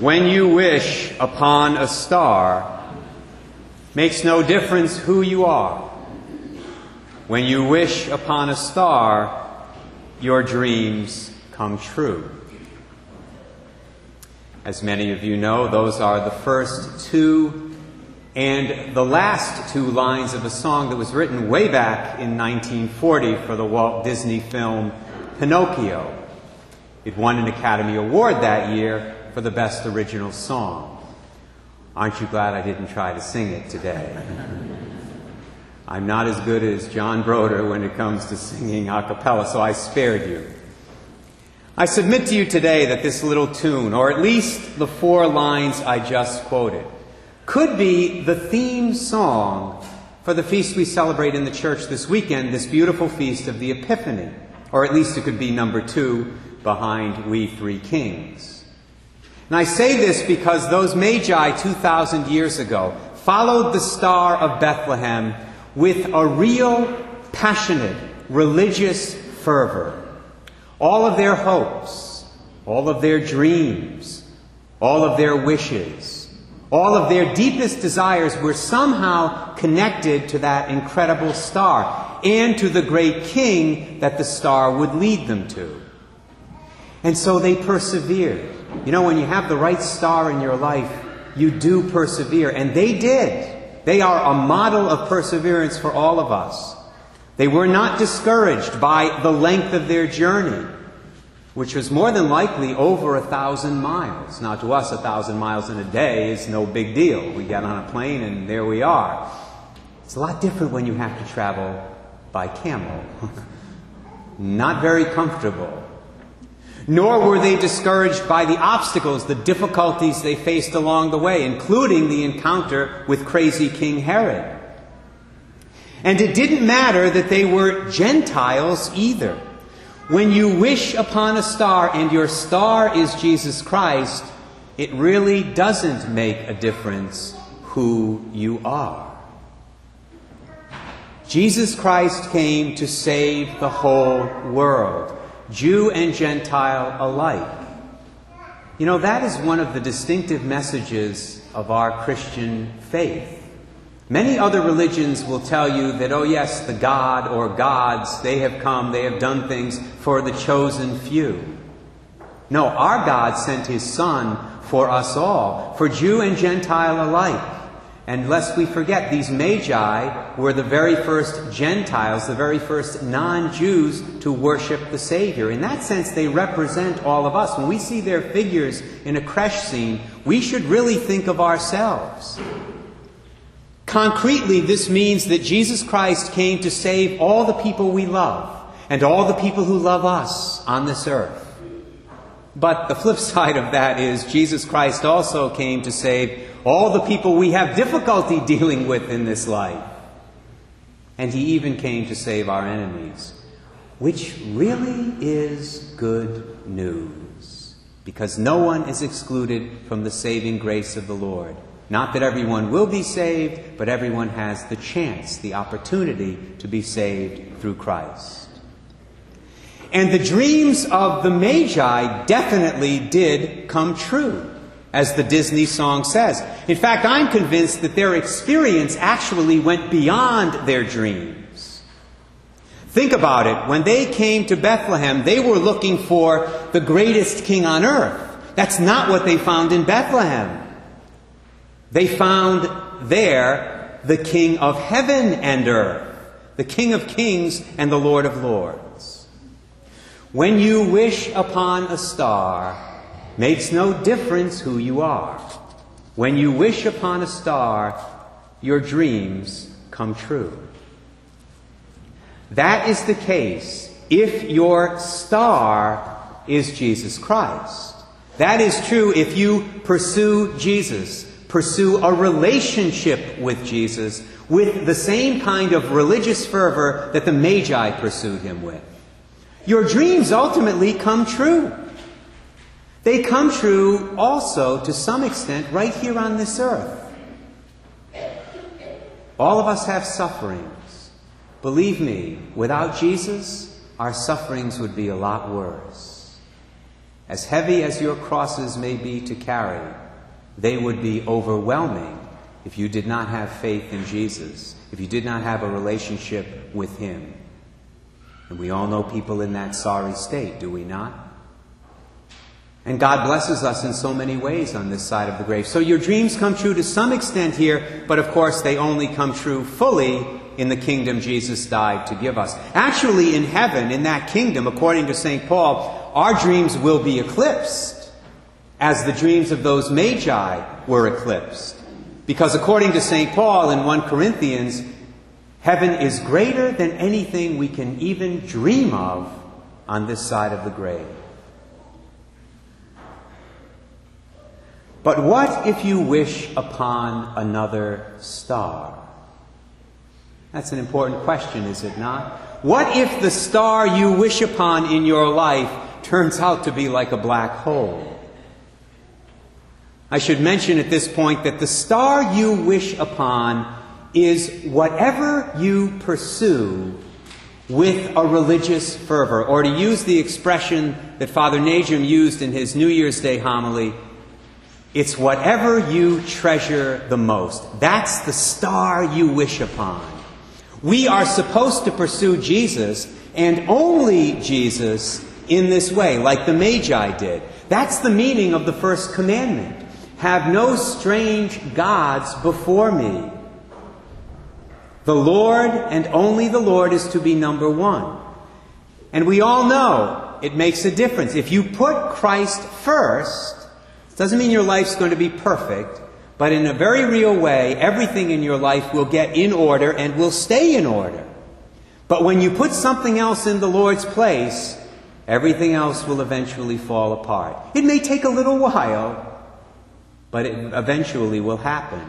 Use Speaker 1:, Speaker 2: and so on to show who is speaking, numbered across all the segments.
Speaker 1: When you wish upon a star, makes no difference who you are. When you wish upon a star, your dreams come true. As many of you know, those are the first two and the last two lines of a song that was written way back in 1940 for the Walt Disney film Pinocchio. It won an Academy Award that year for the Best Original Song. Aren't you glad I didn't try to sing it today? I'm not as good as John Broder when it comes to singing a cappella, so I spared you. I submit to you today that this little tune, or at least the four lines I just quoted, could be the theme song for the feast we celebrate in the church this weekend, this beautiful feast of the Epiphany. Or at least it could be number two behind We Three Kings. And I say this because those Magi 2,000 years ago followed the star of Bethlehem with a real, passionate, religious fervor. All of their hopes, all of their dreams, all of their wishes, all of their deepest desires were somehow connected to that incredible star and to the great king that the star would lead them to. And so they persevered. You know, when you have the right star in your life, you do persevere. And they did. They are a model of perseverance for all of us. They were not discouraged by the length of their journey, which was more than likely over a thousand miles. Now, to us, a thousand miles in a day is no big deal. We get on a plane and there we are. It's a lot different when you have to travel by camel. not very comfortable. Nor were they discouraged by the obstacles, the difficulties they faced along the way, including the encounter with crazy King Herod. And it didn't matter that they were Gentiles either. When you wish upon a star and your star is Jesus Christ, it really doesn't make a difference who you are. Jesus Christ came to save the whole world. Jew and Gentile alike. You know, that is one of the distinctive messages of our Christian faith. Many other religions will tell you that, oh, yes, the God or gods, they have come, they have done things for the chosen few. No, our God sent his Son for us all, for Jew and Gentile alike. And lest we forget, these magi were the very first Gentiles, the very first non Jews to worship the Savior. In that sense, they represent all of us. When we see their figures in a creche scene, we should really think of ourselves. Concretely, this means that Jesus Christ came to save all the people we love and all the people who love us on this earth. But the flip side of that is Jesus Christ also came to save all the people we have difficulty dealing with in this life. And he even came to save our enemies, which really is good news, because no one is excluded from the saving grace of the Lord. Not that everyone will be saved, but everyone has the chance, the opportunity to be saved through Christ. And the dreams of the Magi definitely did come true as the Disney song says. In fact, I'm convinced that their experience actually went beyond their dreams. Think about it. When they came to Bethlehem, they were looking for the greatest king on earth. That's not what they found in Bethlehem. They found there the king of heaven and earth, the king of kings and the lord of lords. When you wish upon a star, makes no difference who you are. When you wish upon a star, your dreams come true. That is the case if your star is Jesus Christ. That is true if you pursue Jesus, pursue a relationship with Jesus with the same kind of religious fervor that the Magi pursued him with. Your dreams ultimately come true. They come true also, to some extent, right here on this earth. All of us have sufferings. Believe me, without Jesus, our sufferings would be a lot worse. as heavy as your crosses may be to carry, they would be overwhelming if you did not have faith in Jesus, if you did not have a relationship with Him. And we all know people in that sorry state, do we not? And God blesses us in so many ways on this side of the grave. So your dreams come true to some extent here, but of course they only come true fully in the kingdom Jesus died to give us. Actually, in heaven, in that kingdom, according to St. Paul, our dreams will be eclipsed as the dreams of those magi were eclipsed. Because according to St. Paul in 1 Corinthians, heaven is greater than anything we can even dream of on this side of the grave. But what if you wish upon another star? That's an important question, is it not? What if the star you wish upon in your life turns out to be like a black hole? I should mention at this point that the star you wish upon is whatever you pursue with a religious fervor, or to use the expression that Father Najim used in his New Year's Day homily, it's whatever you treasure the most. That's the star you wish upon. We are supposed to pursue Jesus and only Jesus in this way, like the Magi did. That's the meaning of the first commandment. Have no strange gods before me. The Lord and only the Lord is to be number one. And we all know it makes a difference. If you put Christ first, doesn't mean your life's going to be perfect, but in a very real way, everything in your life will get in order and will stay in order. But when you put something else in the Lord's place, everything else will eventually fall apart. It may take a little while, but it eventually will happen.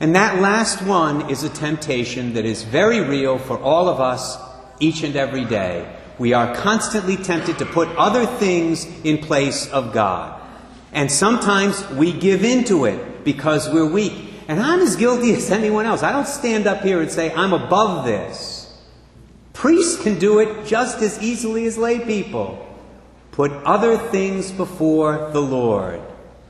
Speaker 1: And that last one is a temptation that is very real for all of us each and every day. We are constantly tempted to put other things in place of God. And sometimes we give into it because we're weak. And I'm as guilty as anyone else. I don't stand up here and say, I'm above this. Priests can do it just as easily as lay people. Put other things before the Lord.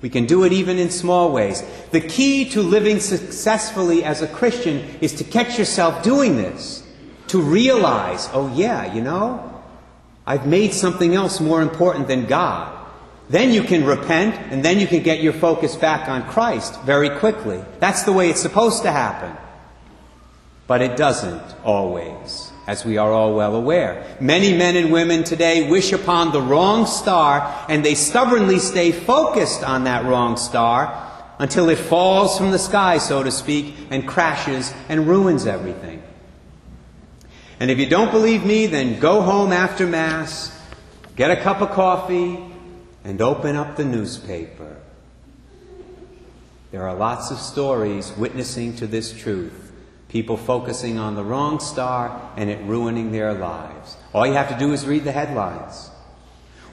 Speaker 1: We can do it even in small ways. The key to living successfully as a Christian is to catch yourself doing this. To realize, oh yeah, you know, I've made something else more important than God. Then you can repent, and then you can get your focus back on Christ very quickly. That's the way it's supposed to happen. But it doesn't always, as we are all well aware. Many men and women today wish upon the wrong star, and they stubbornly stay focused on that wrong star until it falls from the sky, so to speak, and crashes and ruins everything. And if you don't believe me, then go home after Mass, get a cup of coffee, and open up the newspaper. There are lots of stories witnessing to this truth. People focusing on the wrong star and it ruining their lives. All you have to do is read the headlines.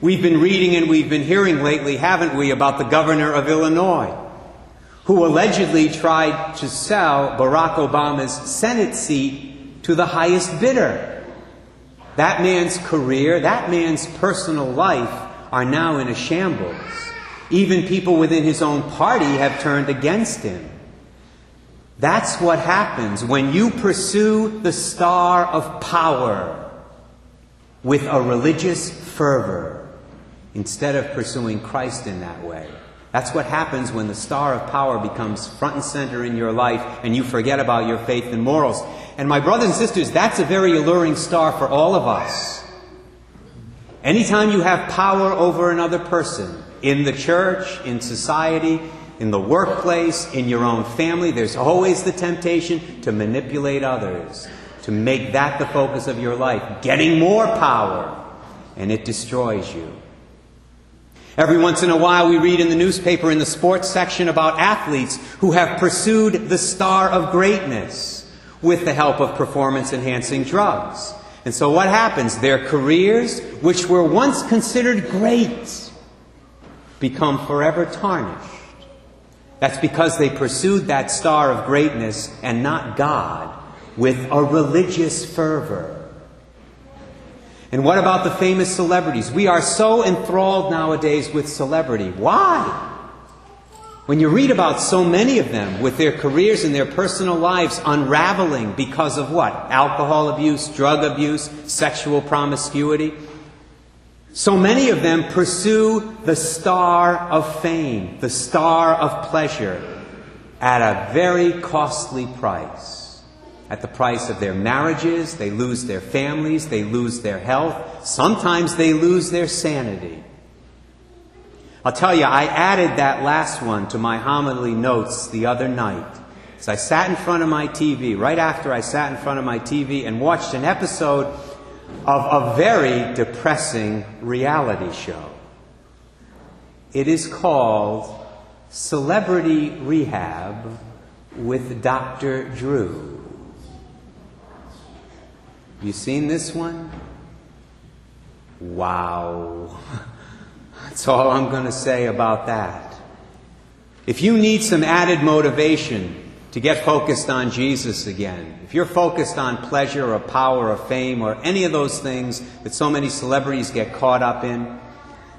Speaker 1: We've been reading and we've been hearing lately, haven't we, about the governor of Illinois, who allegedly tried to sell Barack Obama's Senate seat to the highest bidder. That man's career, that man's personal life are now in a shambles. Even people within his own party have turned against him. That's what happens when you pursue the star of power with a religious fervor instead of pursuing Christ in that way. That's what happens when the star of power becomes front and center in your life and you forget about your faith and morals. And my brothers and sisters, that's a very alluring star for all of us. Anytime you have power over another person, in the church, in society, in the workplace, in your own family, there's always the temptation to manipulate others, to make that the focus of your life, getting more power, and it destroys you. Every once in a while, we read in the newspaper in the sports section about athletes who have pursued the star of greatness with the help of performance enhancing drugs. And so what happens? Their careers, which were once considered great, become forever tarnished. That's because they pursued that star of greatness and not God with a religious fervor. And what about the famous celebrities? We are so enthralled nowadays with celebrity. Why? When you read about so many of them with their careers and their personal lives unraveling because of what? Alcohol abuse, drug abuse, sexual promiscuity. So many of them pursue the star of fame, the star of pleasure, at a very costly price. At the price of their marriages, they lose their families, they lose their health, sometimes they lose their sanity. I'll tell you, I added that last one to my homily notes the other night. As I sat in front of my TV, right after I sat in front of my TV and watched an episode of a very depressing reality show. It is called Celebrity Rehab with Dr. Drew. You seen this one? Wow. That's all I'm going to say about that. If you need some added motivation to get focused on Jesus again, if you're focused on pleasure or power or fame or any of those things that so many celebrities get caught up in,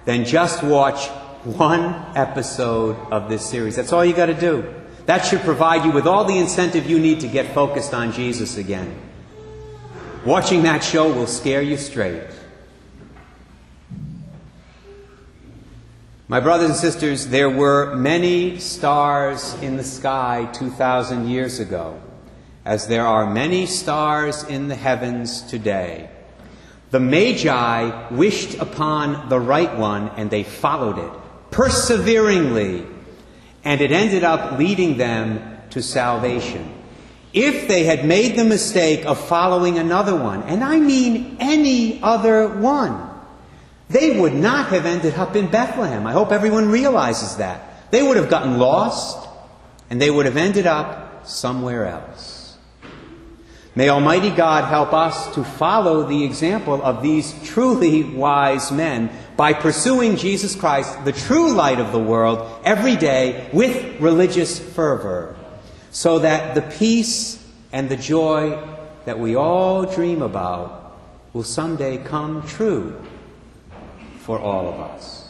Speaker 1: then just watch one episode of this series. That's all you got to do. That should provide you with all the incentive you need to get focused on Jesus again. Watching that show will scare you straight. My brothers and sisters, there were many stars in the sky 2,000 years ago, as there are many stars in the heavens today. The Magi wished upon the right one and they followed it perseveringly, and it ended up leading them to salvation. If they had made the mistake of following another one, and I mean any other one, they would not have ended up in Bethlehem. I hope everyone realizes that. They would have gotten lost and they would have ended up somewhere else. May Almighty God help us to follow the example of these truly wise men by pursuing Jesus Christ, the true light of the world, every day with religious fervor, so that the peace and the joy that we all dream about will someday come true for all of us.